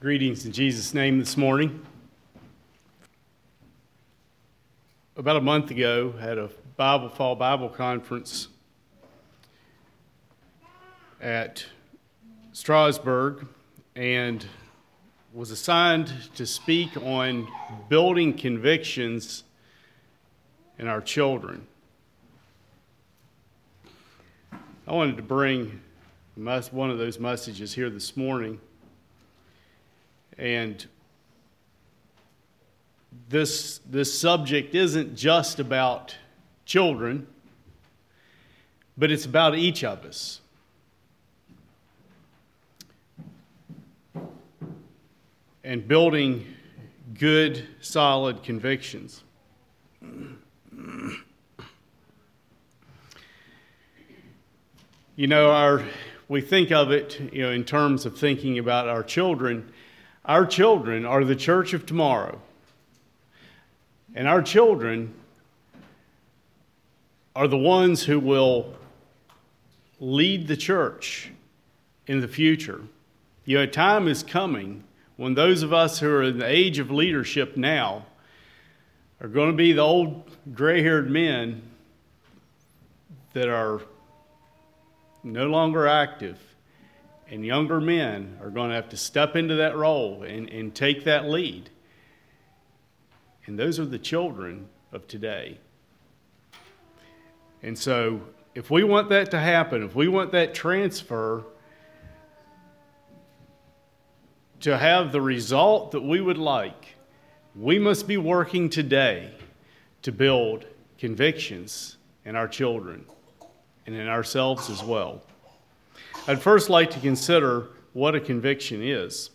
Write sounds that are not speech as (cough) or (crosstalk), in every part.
Greetings in Jesus' name this morning. About a month ago, I had a Bible Fall Bible Conference at Strasburg and was assigned to speak on building convictions in our children. I wanted to bring one of those messages here this morning. And this, this subject isn't just about children, but it's about each of us. And building good, solid convictions. You know, our, we think of it you know, in terms of thinking about our children. Our children are the church of tomorrow. And our children are the ones who will lead the church in the future. You know, time is coming when those of us who are in the age of leadership now are going to be the old gray haired men that are no longer active, and younger men are going to have to step into that role and, and take that lead. And those are the children of today. And so, if we want that to happen, if we want that transfer to have the result that we would like, we must be working today to build convictions in our children and in ourselves as well. I'd first like to consider what a conviction is.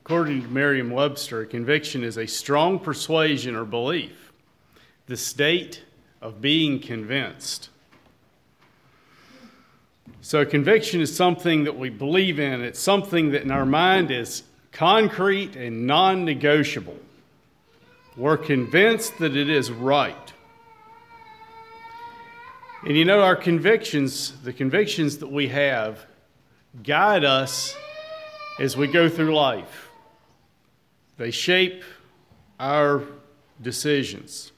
According to Merriam Webster, a conviction is a strong persuasion or belief, the state of being convinced. So, conviction is something that we believe in, it's something that in our mind is concrete and non negotiable. We're convinced that it is right. And you know, our convictions, the convictions that we have, guide us as we go through life. They shape our decisions.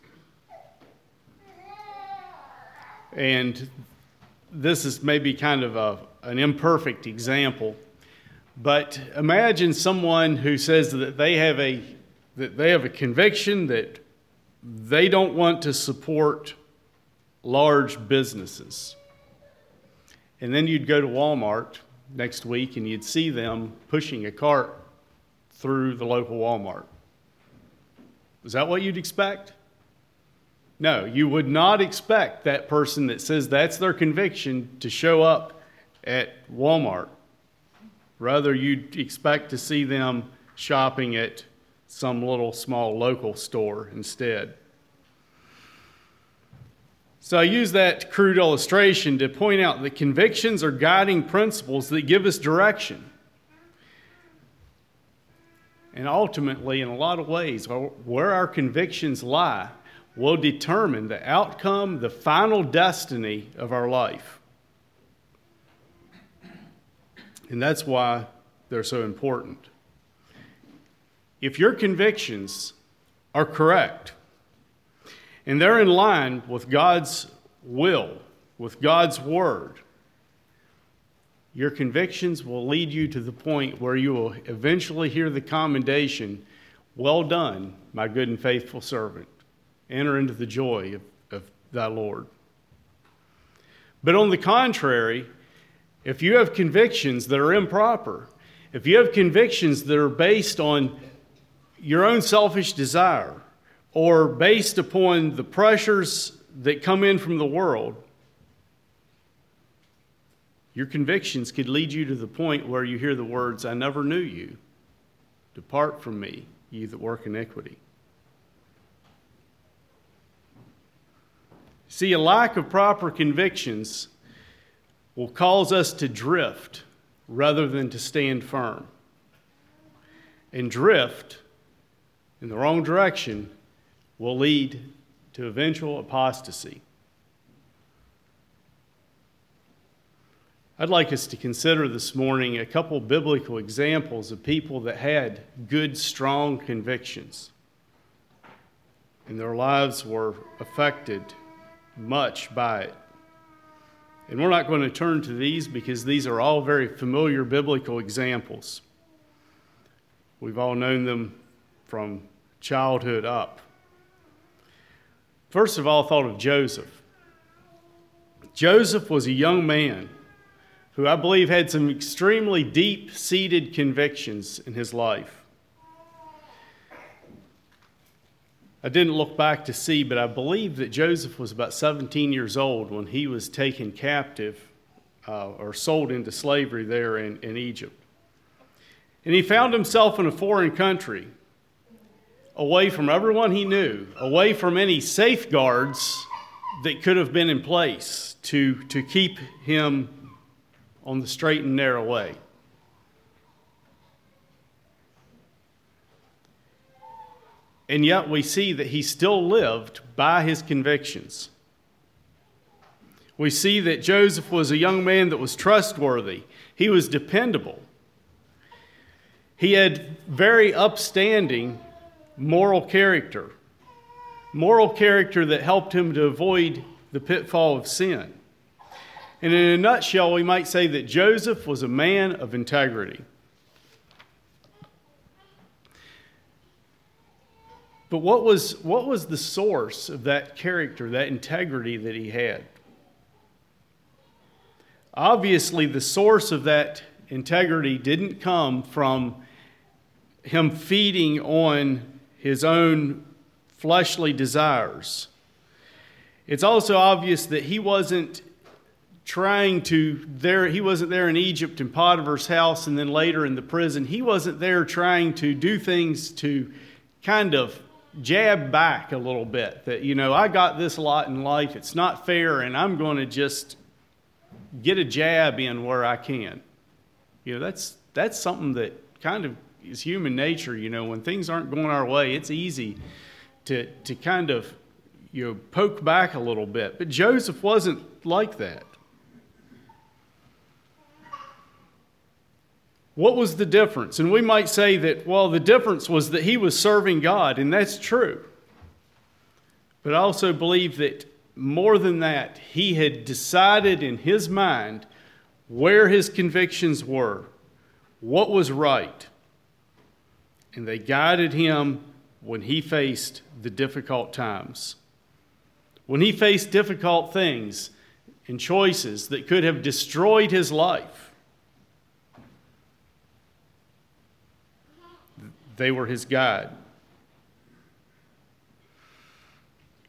And this is maybe kind of a, an imperfect example, but imagine someone who says that they have a that they have a conviction that they don't want to support large businesses. And then you'd go to Walmart next week and you'd see them pushing a cart through the local Walmart. Is that what you'd expect? No, you would not expect that person that says that's their conviction to show up at Walmart. Rather, you'd expect to see them shopping at some little small local store instead. So I use that crude illustration to point out that convictions are guiding principles that give us direction. And ultimately, in a lot of ways, where our convictions lie will determine the outcome, the final destiny of our life. And that's why they're so important. If your convictions are correct, and they're in line with God's will, with God's word. Your convictions will lead you to the point where you will eventually hear the commendation, Well done, my good and faithful servant. Enter into the joy of, of thy Lord. But on the contrary, if you have convictions that are improper, if you have convictions that are based on your own selfish desire, or based upon the pressures that come in from the world, your convictions could lead you to the point where you hear the words, I never knew you. Depart from me, ye that work iniquity. See, a lack of proper convictions will cause us to drift rather than to stand firm. And drift in the wrong direction will lead to eventual apostasy. I'd like us to consider this morning a couple biblical examples of people that had good, strong convictions. And their lives were affected much by it. And we're not going to turn to these because these are all very familiar biblical examples. We've all known them from childhood up. First of all, thought of Joseph. Joseph was a young man who I believe had some extremely deep seated convictions in his life. I didn't look back to see, but I believe that Joseph was about 17 years old when he was taken captive uh, or sold into slavery there in, in Egypt. And he found himself in a foreign country, away from everyone he knew, away from any safeguards that could have been in place to, to keep him on the straight and narrow way. And yet we see that he still lived by his convictions. We see that Joseph was a young man that was trustworthy, he was dependable. He had very upstanding moral character, moral character that helped him to avoid the pitfall of sin. And in a nutshell, we might say that Joseph was a man of integrity. But what was, what was the source of that character, that integrity that he had? Obviously, the source of that integrity didn't come from him feeding on his own fleshly desires. It's also obvious that he wasn't trying to there he wasn't there in Egypt in Potiphar's house and then later in the prison he wasn't there trying to do things to kind of jab back a little bit that you know I got this lot in life it's not fair and I'm going to just get a jab in where I can you know that's that's something that kind of is human nature you know when things aren't going our way it's easy to to kind of you know poke back a little bit but Joseph wasn't like that What was the difference? And we might say that, well, the difference was that he was serving God, and that's true. But I also believe that more than that, he had decided in his mind where his convictions were, what was right. And they guided him when he faced the difficult times. When he faced difficult things and choices that could have destroyed his life They were his guide.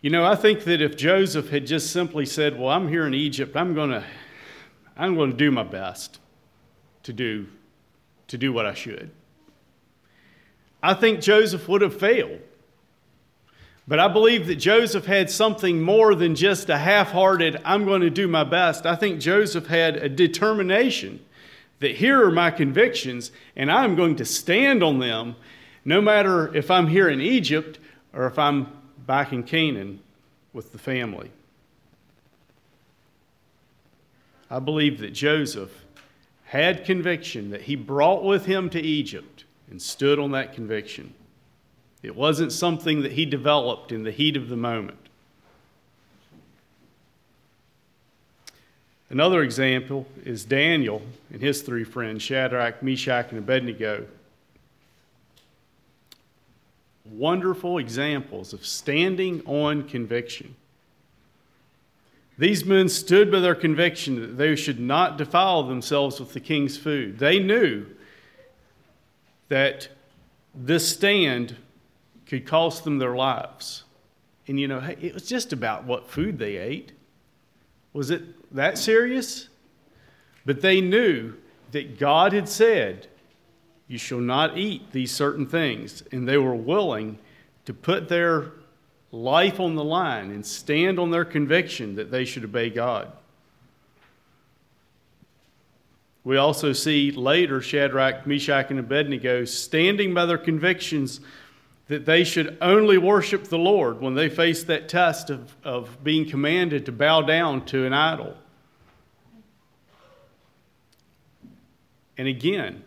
You know, I think that if Joseph had just simply said, Well, I'm here in Egypt, I'm going to. I'm going to do my best to do, to do what I should. I think Joseph would have failed. But I believe that Joseph had something more than just a half hearted, I'm going to do my best. I think Joseph had a determination that here are my convictions, and I'm going to stand on them no matter if I'm here in Egypt or if I'm back in Canaan with the family. I believe that Joseph had conviction that he brought with him to Egypt and stood on that conviction. It wasn't something that he developed in the heat of the moment. Another example is Daniel and his three friends, Shadrach, Meshach, and Abednego wonderful examples of standing on conviction. These men stood by their conviction that they should not defile themselves with the king's food. They knew that this stand could cost them their lives. And you know, it was just about what food they ate. Was it that serious? But they knew that God had said, you shall not eat these certain things. And they were willing to put their life on the line and stand on their conviction that they should obey God. We also see later Shadrach, Meshach, and Abednego standing by their convictions that they should only worship the Lord when they faced that test of, of being commanded to bow down to an idol. and again.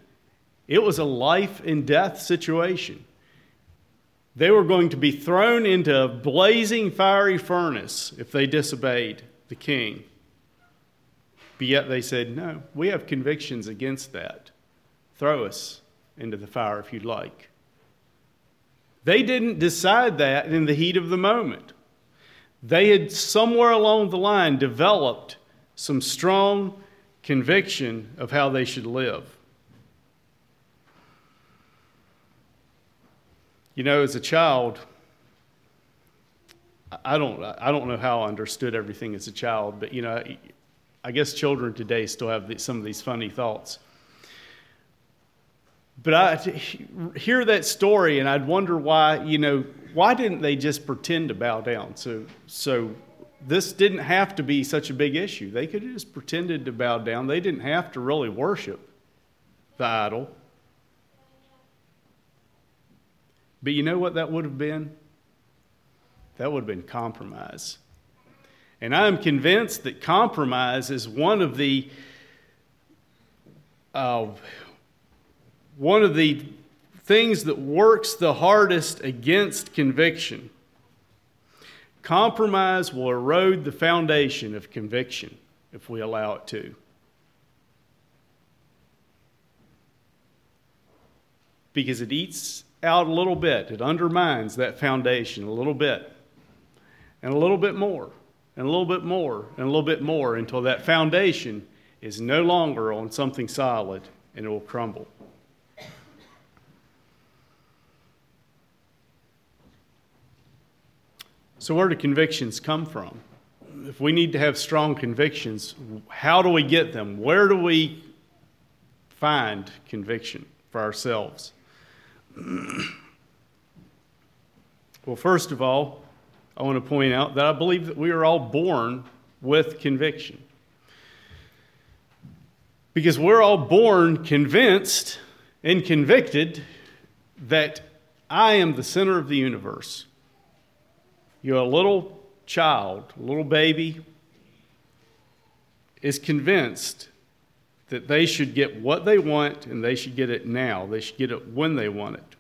It was a life and death situation. They were going to be thrown into a blazing fiery furnace if they disobeyed the king. But yet they said, No, we have convictions against that. Throw us into the fire if you'd like. They didn't decide that in the heat of the moment. They had somewhere along the line developed some strong conviction of how they should live. You know, as a child, I don't, I don't know how I understood everything as a child, but you know, I guess children today still have some of these funny thoughts. But I hear that story and I'd wonder why, you know, why didn't they just pretend to bow down? So, so this didn't have to be such a big issue. They could have just pretended to bow down. They didn't have to really worship the idol. But you know what that would have been? That would have been compromise. And I'm convinced that compromise is one of the uh, one of the things that works the hardest against conviction. Compromise will erode the foundation of conviction if we allow it to. Because it eats out a little bit, it undermines that foundation a little bit, and a little bit more, and a little bit more, and a little bit more until that foundation is no longer on something solid and it will crumble. So, where do convictions come from? If we need to have strong convictions, how do we get them? Where do we find conviction for ourselves? (clears throat) well, first of all, I want to point out that I believe that we are all born with conviction. Because we're all born convinced and convicted that I am the center of the universe. You're a little child, a little baby, is convinced that they should get what they want and they should get it now. They should get it when they want it.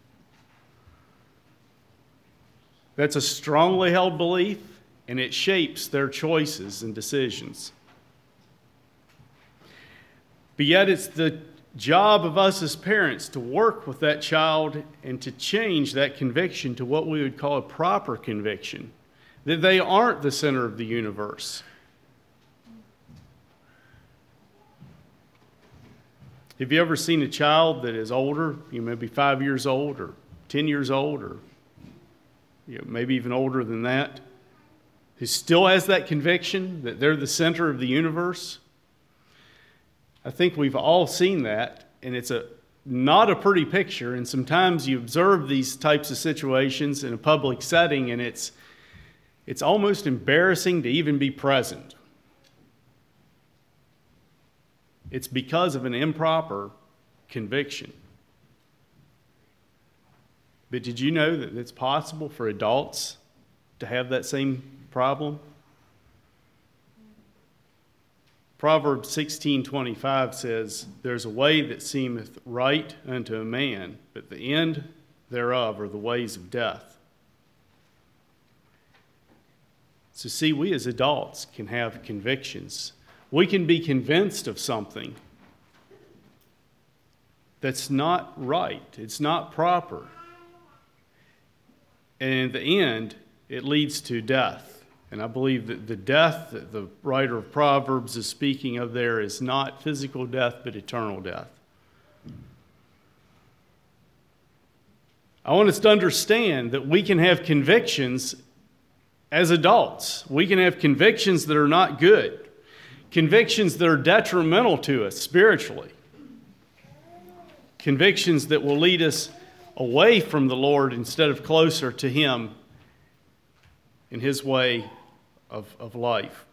That's a strongly held belief, and it shapes their choices and decisions. But yet, it's the job of us as parents to work with that child and to change that conviction to what we would call a proper conviction that they aren't the center of the universe. Have you ever seen a child that is older, you know, maybe five years old or 10 years old or you know, maybe even older than that, who still has that conviction that they're the center of the universe? I think we've all seen that, and it's a not a pretty picture. And sometimes you observe these types of situations in a public setting, and it's it's almost embarrassing to even be present. It's because of an improper conviction. But did you know that it's possible for adults to have that same problem? Proverbs 16:25 says, "There's a way that seemeth right unto a man, but the end thereof are the ways of death." So, see, we as adults can have convictions. We can be convinced of something that's not right, it's not proper. And in the end, it leads to death. And I believe that the death that the writer of Proverbs is speaking of there is not physical death, but eternal death. I want us to understand that we can have convictions as adults. We can have convictions that are not good, convictions that are detrimental to us spiritually, convictions that will lead us away from the Lord instead of closer to Him in His way of, of life.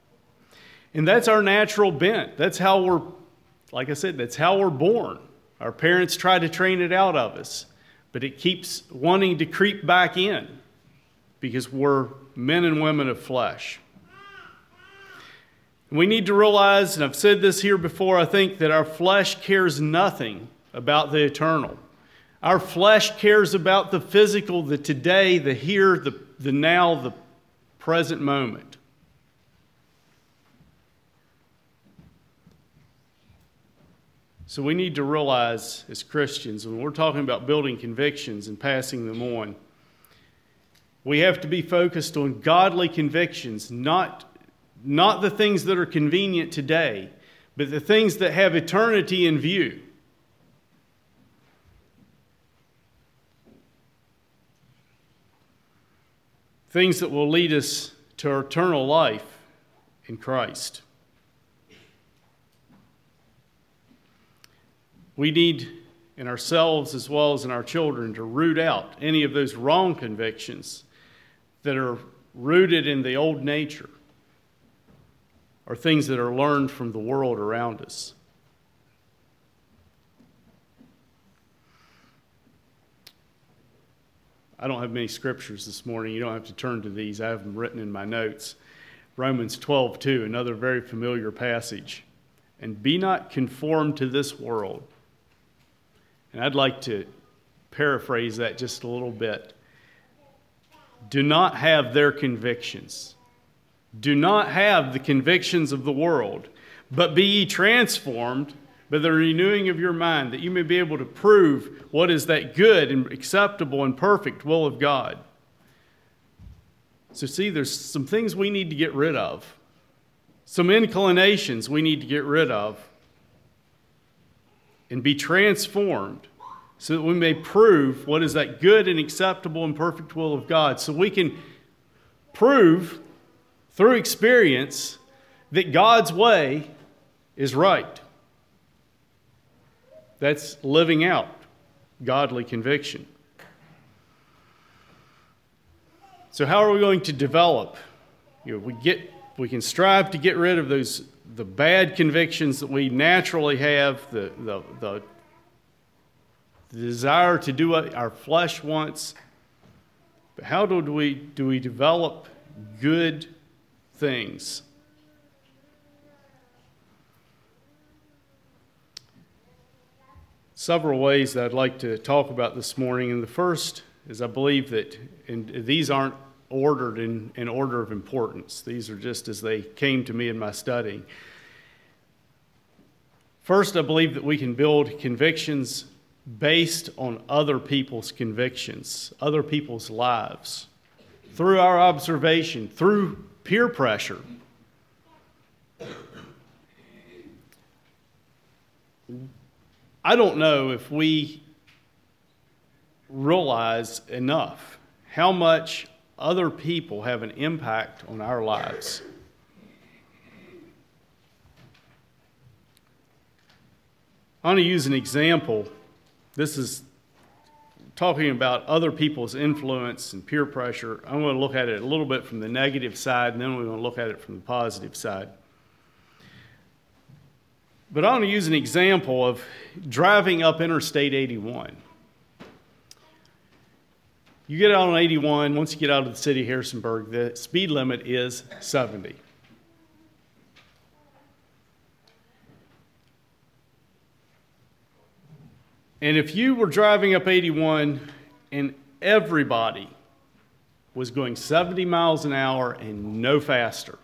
And that's our natural bent. That's how we're, like I said, that's how we're born. Our parents try to train it out of us, but it keeps wanting to creep back in because we're men and women of flesh. We need to realize, and I've said this here before, I think that our flesh cares nothing about the eternal. Our flesh cares about the physical, the today, the here, the, the now, the present moment. So we need to realize as Christians, when we're talking about building convictions and passing them on, we have to be focused on godly convictions, not, not the things that are convenient today, but the things that have eternity in view. Things that will lead us to eternal life in Christ. We need in ourselves as well as in our children to root out any of those wrong convictions that are rooted in the old nature or things that are learned from the world around us. I don't have many scriptures this morning. You don't have to turn to these. I have them written in my notes. Romans 12, 2, another very familiar passage. And be not conformed to this world and I'd like to paraphrase that just a little bit. Do not have their convictions. Do not have the convictions of the world, but be ye transformed by the renewing of your mind, that you may be able to prove what is that good and acceptable and perfect will of God. So, see, there's some things we need to get rid of, some inclinations we need to get rid of and be transformed so that we may prove what is that good and acceptable and perfect will of God. So we can prove through experience that God's way is right. That's living out godly conviction. So how are we going to develop? You know, we get we can strive to get rid of those the bad convictions that we naturally have, the, the, the, desire to do what our flesh wants. But how do we, do we develop good things? Several ways that I'd like to talk about this morning. And the first is I believe that, and these aren't ordered in, in order of importance. These are just as they came to me in my study. First, I believe that we can build convictions based on other people's convictions, other people's lives, through our observation, through peer pressure. I don't know if we realize enough how much other people have an impact on our lives. I want to use an example. This is talking about other people's influence and peer pressure. I'm going to look at it a little bit from the negative side, and then we're going to look at it from the positive side. But I want to use an example of driving up Interstate 81. You get out on 81, once you get out of the city of Harrisonburg, the speed limit is 70. And if you were driving up 81 and everybody was going 70 miles an hour and no faster,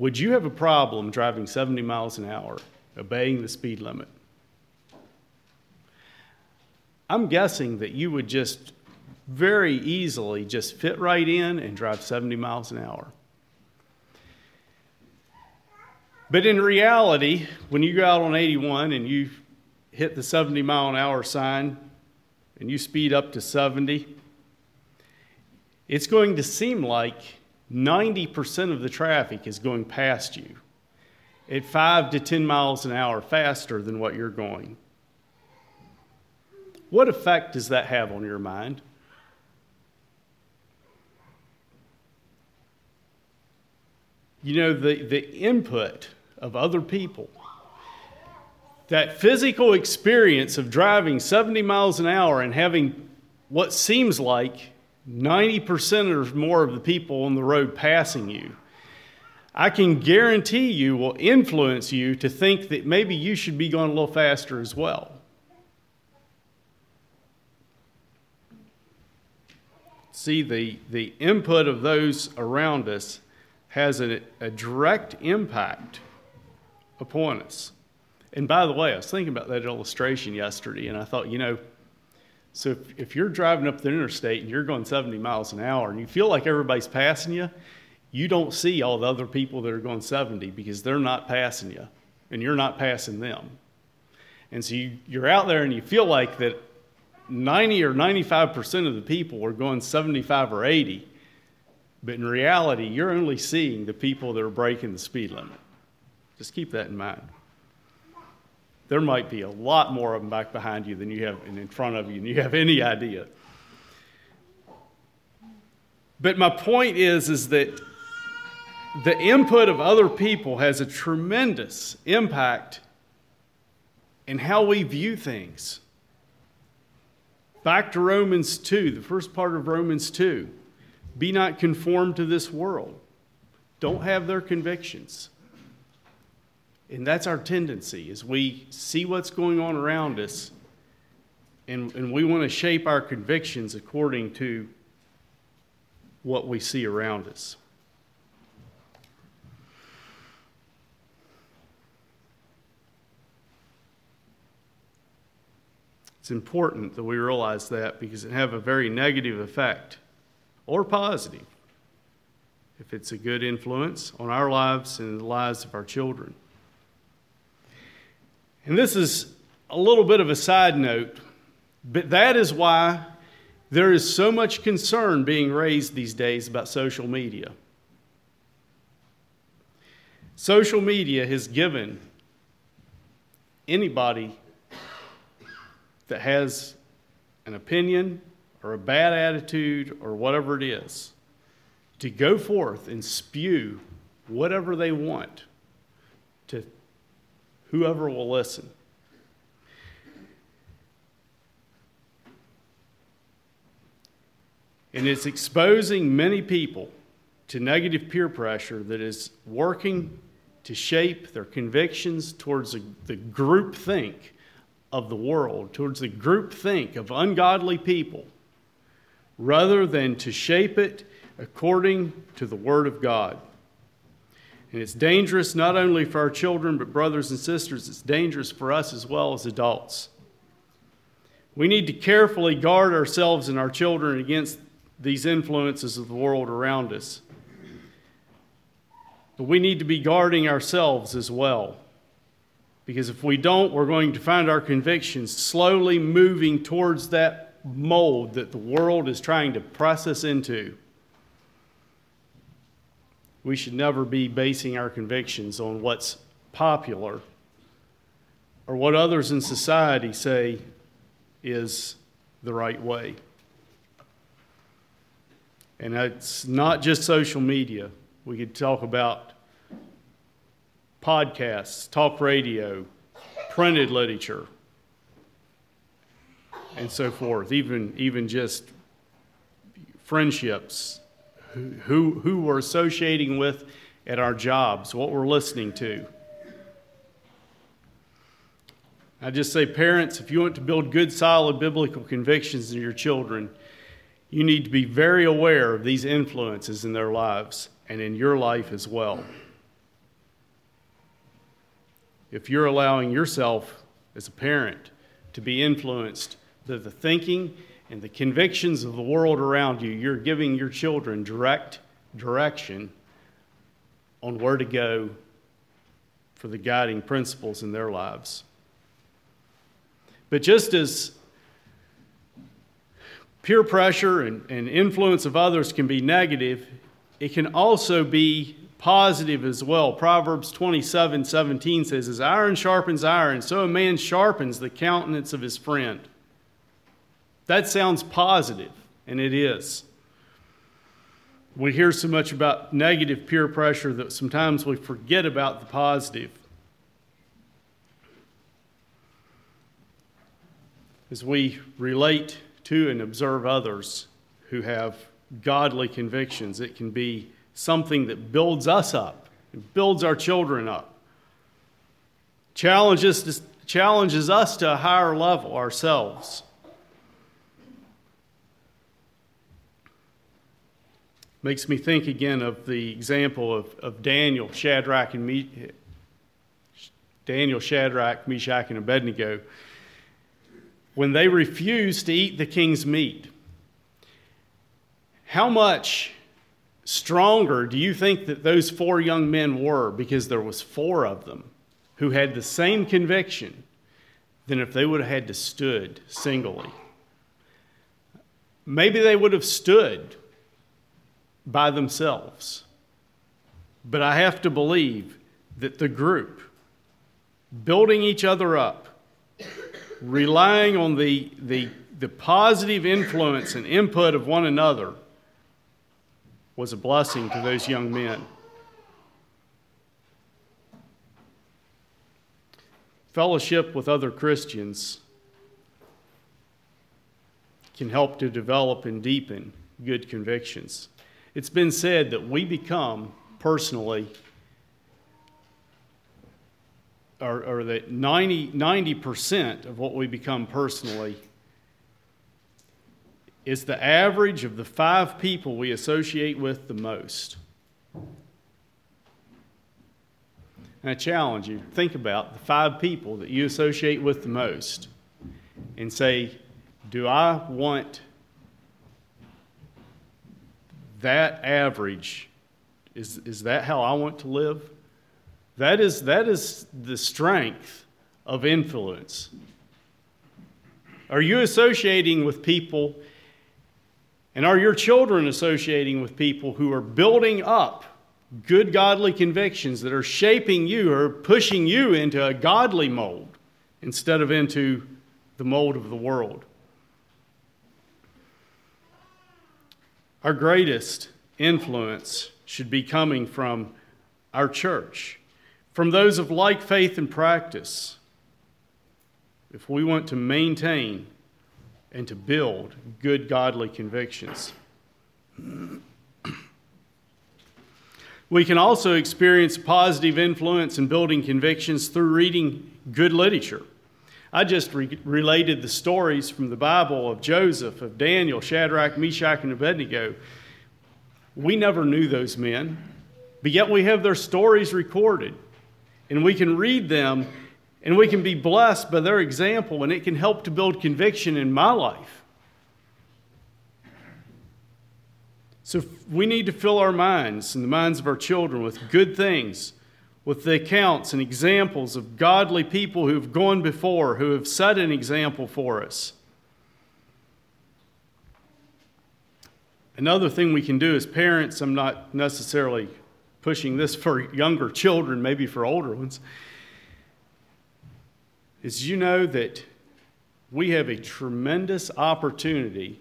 would you have a problem driving 70 miles an hour, obeying the speed limit? I'm guessing that you would just very easily just fit right in and drive 70 miles an hour. But in reality, when you go out on 81 and you hit the 70 mile an hour sign and you speed up to 70, it's going to seem like 90% of the traffic is going past you at 5 to 10 miles an hour faster than what you're going. What effect does that have on your mind? you know, the, the input of other people. That physical experience of driving 70 miles an hour and having what seems like 90% or more of the people on the road passing you. I can guarantee you will influence you to think that maybe you should be going a little faster as well. See, the, the input of those around us has a, a direct impact upon us. And by the way, I was thinking about that illustration yesterday, and I thought, you know, so if, if you're driving up the interstate and you're going 70 miles an hour and you feel like everybody's passing you, you don't see all the other people that are going 70 because they're not passing you and you're not passing them. And so you, you're out there and you feel like that 90 or 95% of the people are going 75 or 80, but in reality, you're only seeing the people that are breaking the speed limit. Just keep that in mind. There might be a lot more of them back behind you than you have in front of you, and you have any idea. But my point is, is that the input of other people has a tremendous impact in how we view things. Back to Romans 2, the first part of Romans 2. Be not conformed to this world. Don't have their convictions. And that's our tendency as we see what's going on around us and, and we want to shape our convictions according to what we see around us. It's important that we realize that because it have a very negative effect or positive if it's a good influence on our lives and the lives of our children. And this is a little bit of a side note, but that is why there is so much concern being raised these days about social media. Social media has given anybody that has an opinion or a bad attitude or whatever it is to go forth and spew whatever they want to whoever will listen. And it's exposing many people to negative peer pressure that is working to shape their convictions towards the group think of the world, towards the group think of ungodly people, rather than to shape it according to the Word of God. And it's dangerous not only for our children, but brothers and sisters, it's dangerous for us as well as adults. We need to carefully guard ourselves and our children against these influences of the world around us. But we need to be guarding ourselves as well. Because if we don't, we're going to find our convictions slowly moving towards that mold that the world is trying to press us into. We should never be basing our convictions on what's popular or what others in society say is the right way. And it's not just social media. We could talk about podcasts, talk radio, printed literature, and so forth, even, even just friendships, who, who we're associating with at our jobs, what we're listening to. I just say, parents, if you want to build good, solid biblical convictions in your children, you need to be very aware of these influences in their lives and in your life as well if you're allowing yourself as a parent to be influenced by the thinking and the convictions of the world around you, you're giving your children direct direction on where to go for the guiding principles in their lives. But just as peer pressure and, and influence of others can be negative, it can also be positive as well. Proverbs 27 17 says, As iron sharpens iron, so a man sharpens the countenance of his friend. That sounds positive, and it is. We hear so much about negative peer pressure that sometimes we forget about the positive. As we relate to and observe others who have godly convictions, it can be something that builds us up It builds our children up. Challenges, challenges us to a higher level ourselves. Makes me think again of the example of, of Daniel, Shadrach, and Me- Daniel, Shadrach, Meshach, and Abednego when they refused to eat the king's meat. How much stronger do you think that those four young men were because there was four of them who had the same conviction than if they would have had to stood singly? Maybe they would have stood by themselves. But I have to believe that the group, building each other up, relying on the, the, the positive influence and input of one another, was a blessing to those young men. Fellowship with other Christians can help to develop and deepen good convictions. It's been said that we become personally, or, or that 90, 90% of what we become personally is the average of the five people we associate with the most. And I challenge you think about the five people that you associate with the most and say, Do I want that average? Is, is that how I want to live? That is, that is the strength of influence. Are you associating with people and are your children associating with people who are building up good godly convictions that are shaping you or pushing you into a godly mold instead of into the mold of the world? Our greatest influence should be coming from our church, from those of like faith and practice. If we want to maintain and to build good godly convictions. (clears throat) We can also experience positive influence in building convictions through reading good literature. I just re- related the stories from the Bible of Joseph, of Daniel, Shadrach, Meshach, and Abednego. We never knew those men, but yet we have their stories recorded, and we can read them and we can be blessed by their example, and it can help to build conviction in my life. So we need to fill our minds and the minds of our children with good things, with the accounts and examples of godly people who have gone before, who have set an example for us. Another thing we can do as parents, I'm not necessarily pushing this for younger children, maybe for older ones is you know that we have a tremendous opportunity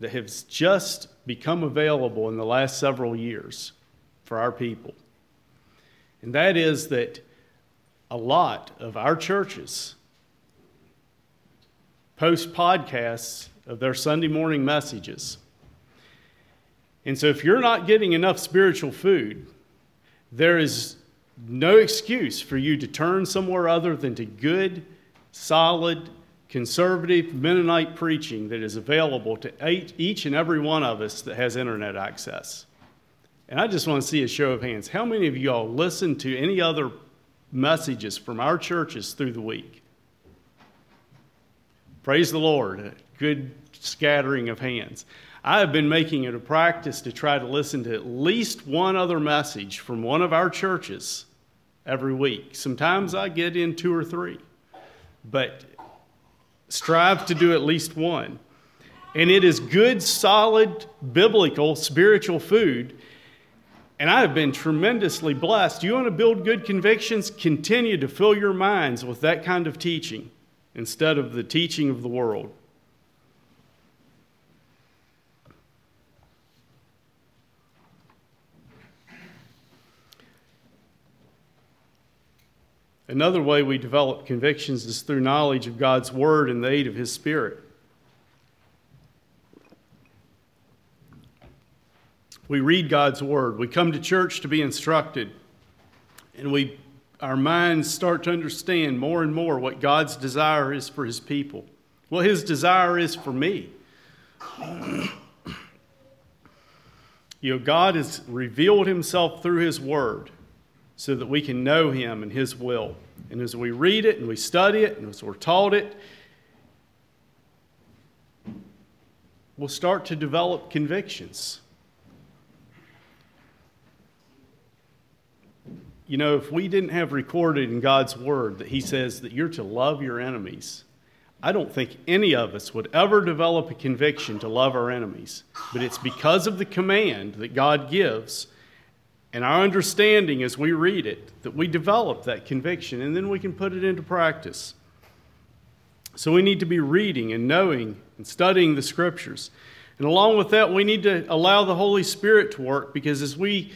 that has just become available in the last several years for our people. And that is that a lot of our churches post podcasts of their Sunday morning messages. And so, if you're not getting enough spiritual food, there is no excuse for you to turn somewhere other than to good, solid, conservative Mennonite preaching that is available to each and every one of us that has internet access. And I just want to see a show of hands. How many of you all listen to any other messages from our churches through the week? Praise the Lord. Good scattering of hands. I have been making it a practice to try to listen to at least one other message from one of our churches every week. Sometimes I get in two or three, but strive to do at least one. And it is good, solid, biblical, spiritual food. And I have been tremendously blessed. You want to build good convictions? Continue to fill your minds with that kind of teaching instead of the teaching of the world. Another way we develop convictions is through knowledge of God's Word and the aid of His Spirit. We read God's Word. We come to church to be instructed. and we our minds start to understand more and more what God's desire is for his people, what his desire is for me. you know, God has revealed himself through his word so that we can know him and his will. And as we read it and we study it and as we're taught it, we'll start to develop convictions. You know, if we didn't have recorded in God's Word that He says that you're to love your enemies, I don't think any of us would ever develop a conviction to love our enemies. But it's because of the command that God gives and our understanding as we read it that we develop that conviction and then we can put it into practice. So we need to be reading and knowing and studying the scriptures. And along with that, we need to allow the Holy Spirit to work because as we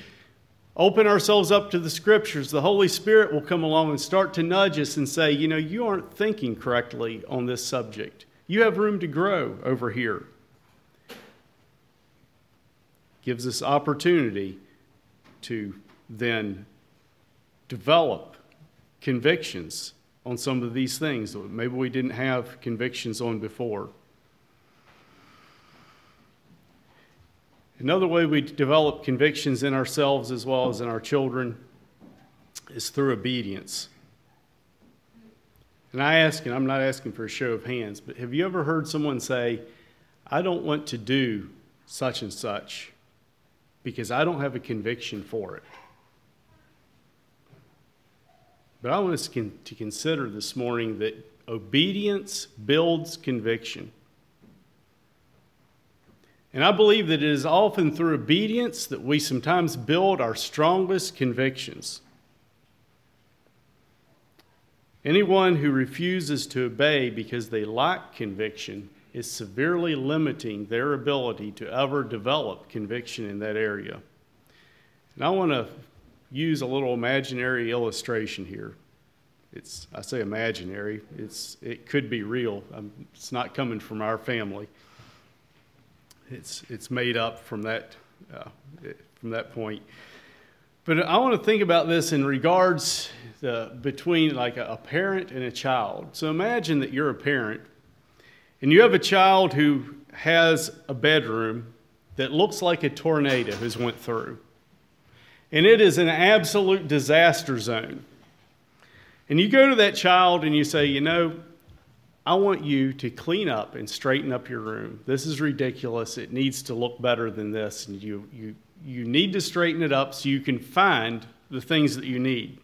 open ourselves up to the scriptures, the Holy Spirit will come along and start to nudge us and say, you know, you aren't thinking correctly on this subject. You have room to grow over here. Gives us opportunity to then develop convictions on some of these things that maybe we didn't have convictions on before. Another way we develop convictions in ourselves as well as in our children is through obedience. And I ask, and I'm not asking for a show of hands, but have you ever heard someone say, I don't want to do such and such because I don't have a conviction for it? But I want us to consider this morning that obedience builds conviction. And I believe that it is often through obedience that we sometimes build our strongest convictions. Anyone who refuses to obey because they lack conviction is severely limiting their ability to ever develop conviction in that area. And I want to use a little imaginary illustration here. It's, I say imaginary, it's, it could be real. Um, it's not coming from our family it's it's made up from that uh, from that point. But I want to think about this in regards the, between like a, a parent and a child. So imagine that you're a parent and you have a child who has a bedroom that looks like a tornado has went through. And it is an absolute disaster zone. And you go to that child and you say, you know, I want you to clean up and straighten up your room. This is ridiculous. It needs to look better than this. And you, you, you need to straighten it up so you can find the things that you need.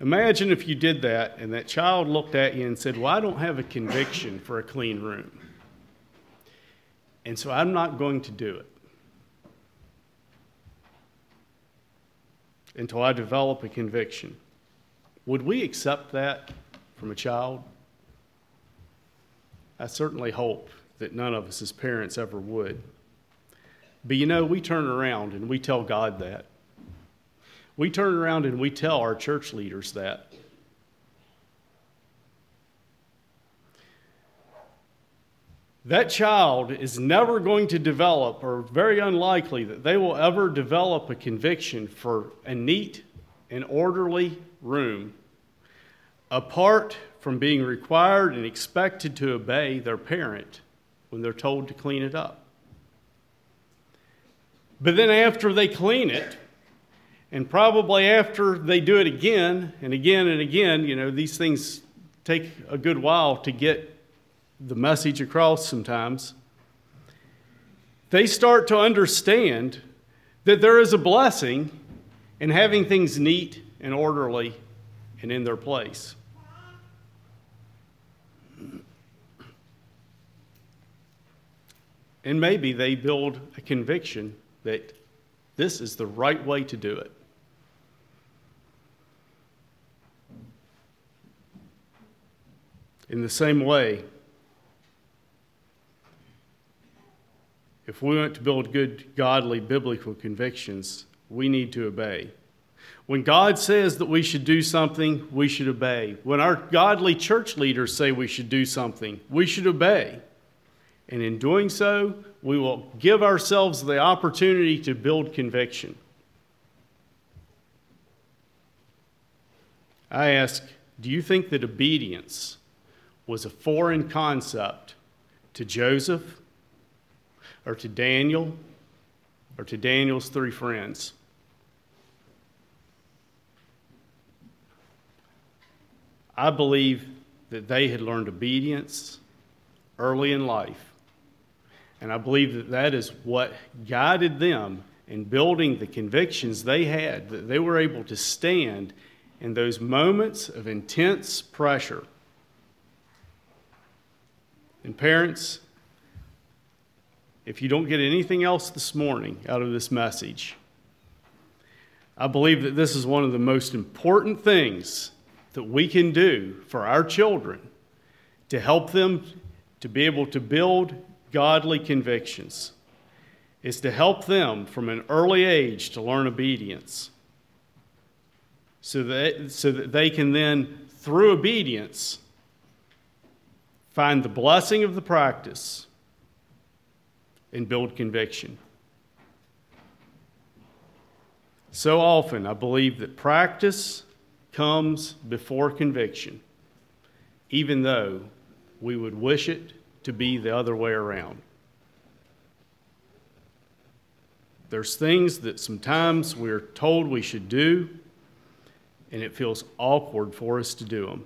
Imagine if you did that and that child looked at you and said, Well, I don't have a conviction for a clean room. And so I'm not going to do it until I develop a conviction. Would we accept that? From a child? I certainly hope that none of us as parents ever would. But you know, we turn around and we tell God that. We turn around and we tell our church leaders that. That child is never going to develop, or very unlikely that they will ever develop a conviction for a neat and orderly room apart from being required and expected to obey their parent when they're told to clean it up. But then, after they clean it, and probably after they do it again and again and again, you know, these things take a good while to get the message across sometimes. They start to understand that there is a blessing in having things neat and orderly and in their place. And maybe they build a conviction that this is the right way to do it. In the same way, if we want to build good, godly, biblical convictions, we need to obey. When God says that we should do something, we should obey. When our godly church leaders say we should do something, we should obey. And in doing so, we will give ourselves the opportunity to build conviction. I ask, do you think that obedience was a foreign concept to Joseph or to Daniel or to Daniel's three friends? I believe that they had learned obedience early in life and I believe that that is what guided them in building the convictions they had, that they were able to stand in those moments of intense pressure. And parents, if you don't get anything else this morning out of this message, I believe that this is one of the most important things that we can do for our children to help them to be able to build godly convictions is to help them from an early age to learn obedience so that, so that they can then, through obedience, find the blessing of the practice and build conviction. So often, I believe that practice comes before conviction, even though we would wish it to be the other way around. There's things that sometimes we're told we should do, and it feels awkward for us to do them.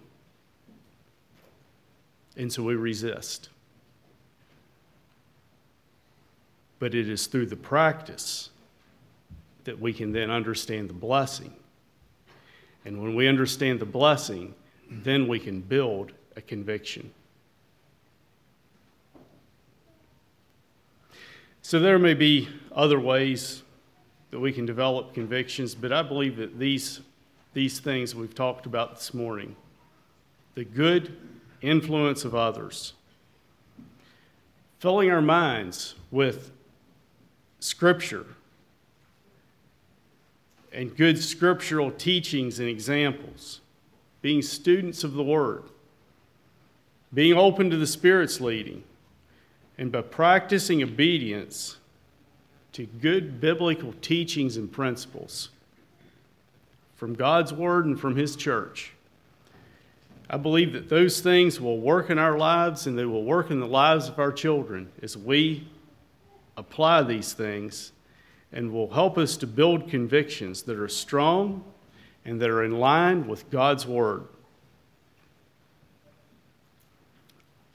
And so we resist. But it is through the practice that we can then understand the blessing and when we understand the blessing, then we can build a conviction. So there may be other ways that we can develop convictions, but I believe that these, these things we've talked about this morning the good influence of others, filling our minds with Scripture and good scriptural teachings and examples, being students of the Word, being open to the Spirit's leading, and by practicing obedience to good biblical teachings and principles from God's Word and from His church. I believe that those things will work in our lives and they will work in the lives of our children as we apply these things and will help us to build convictions that are strong and that are in line with God's Word.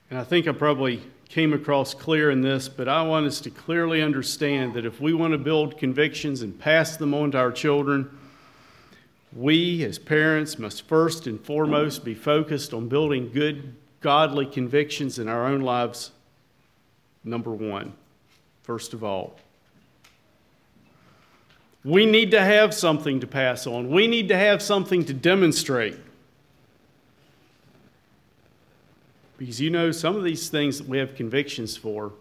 And I think I probably came across clear in this, but I want us to clearly understand that if we want to build convictions and pass them on to our children, we as parents must first and foremost be focused on building good, godly convictions in our own lives, number one, first of all. We need to have something to pass on. We need to have something to demonstrate. Because you know, some of these things that we have convictions for,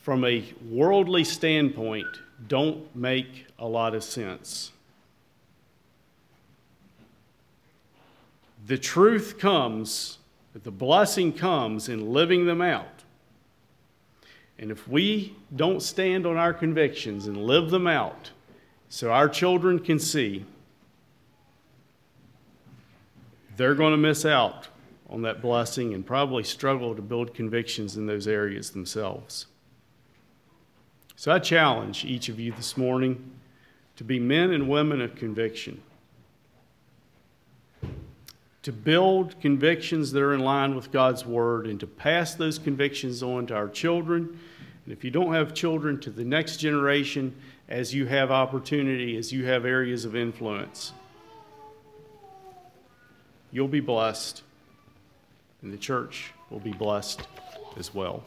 from a worldly standpoint, don't make a lot of sense. The truth comes, the blessing comes in living them out. And if we don't stand on our convictions and live them out so our children can see, they're going to miss out on that blessing and probably struggle to build convictions in those areas themselves. So I challenge each of you this morning to be men and women of conviction, to build convictions that are in line with God's Word, and to pass those convictions on to our children and if you don't have children, to the next generation as you have opportunity, as you have areas of influence. You'll be blessed, and the church will be blessed as well.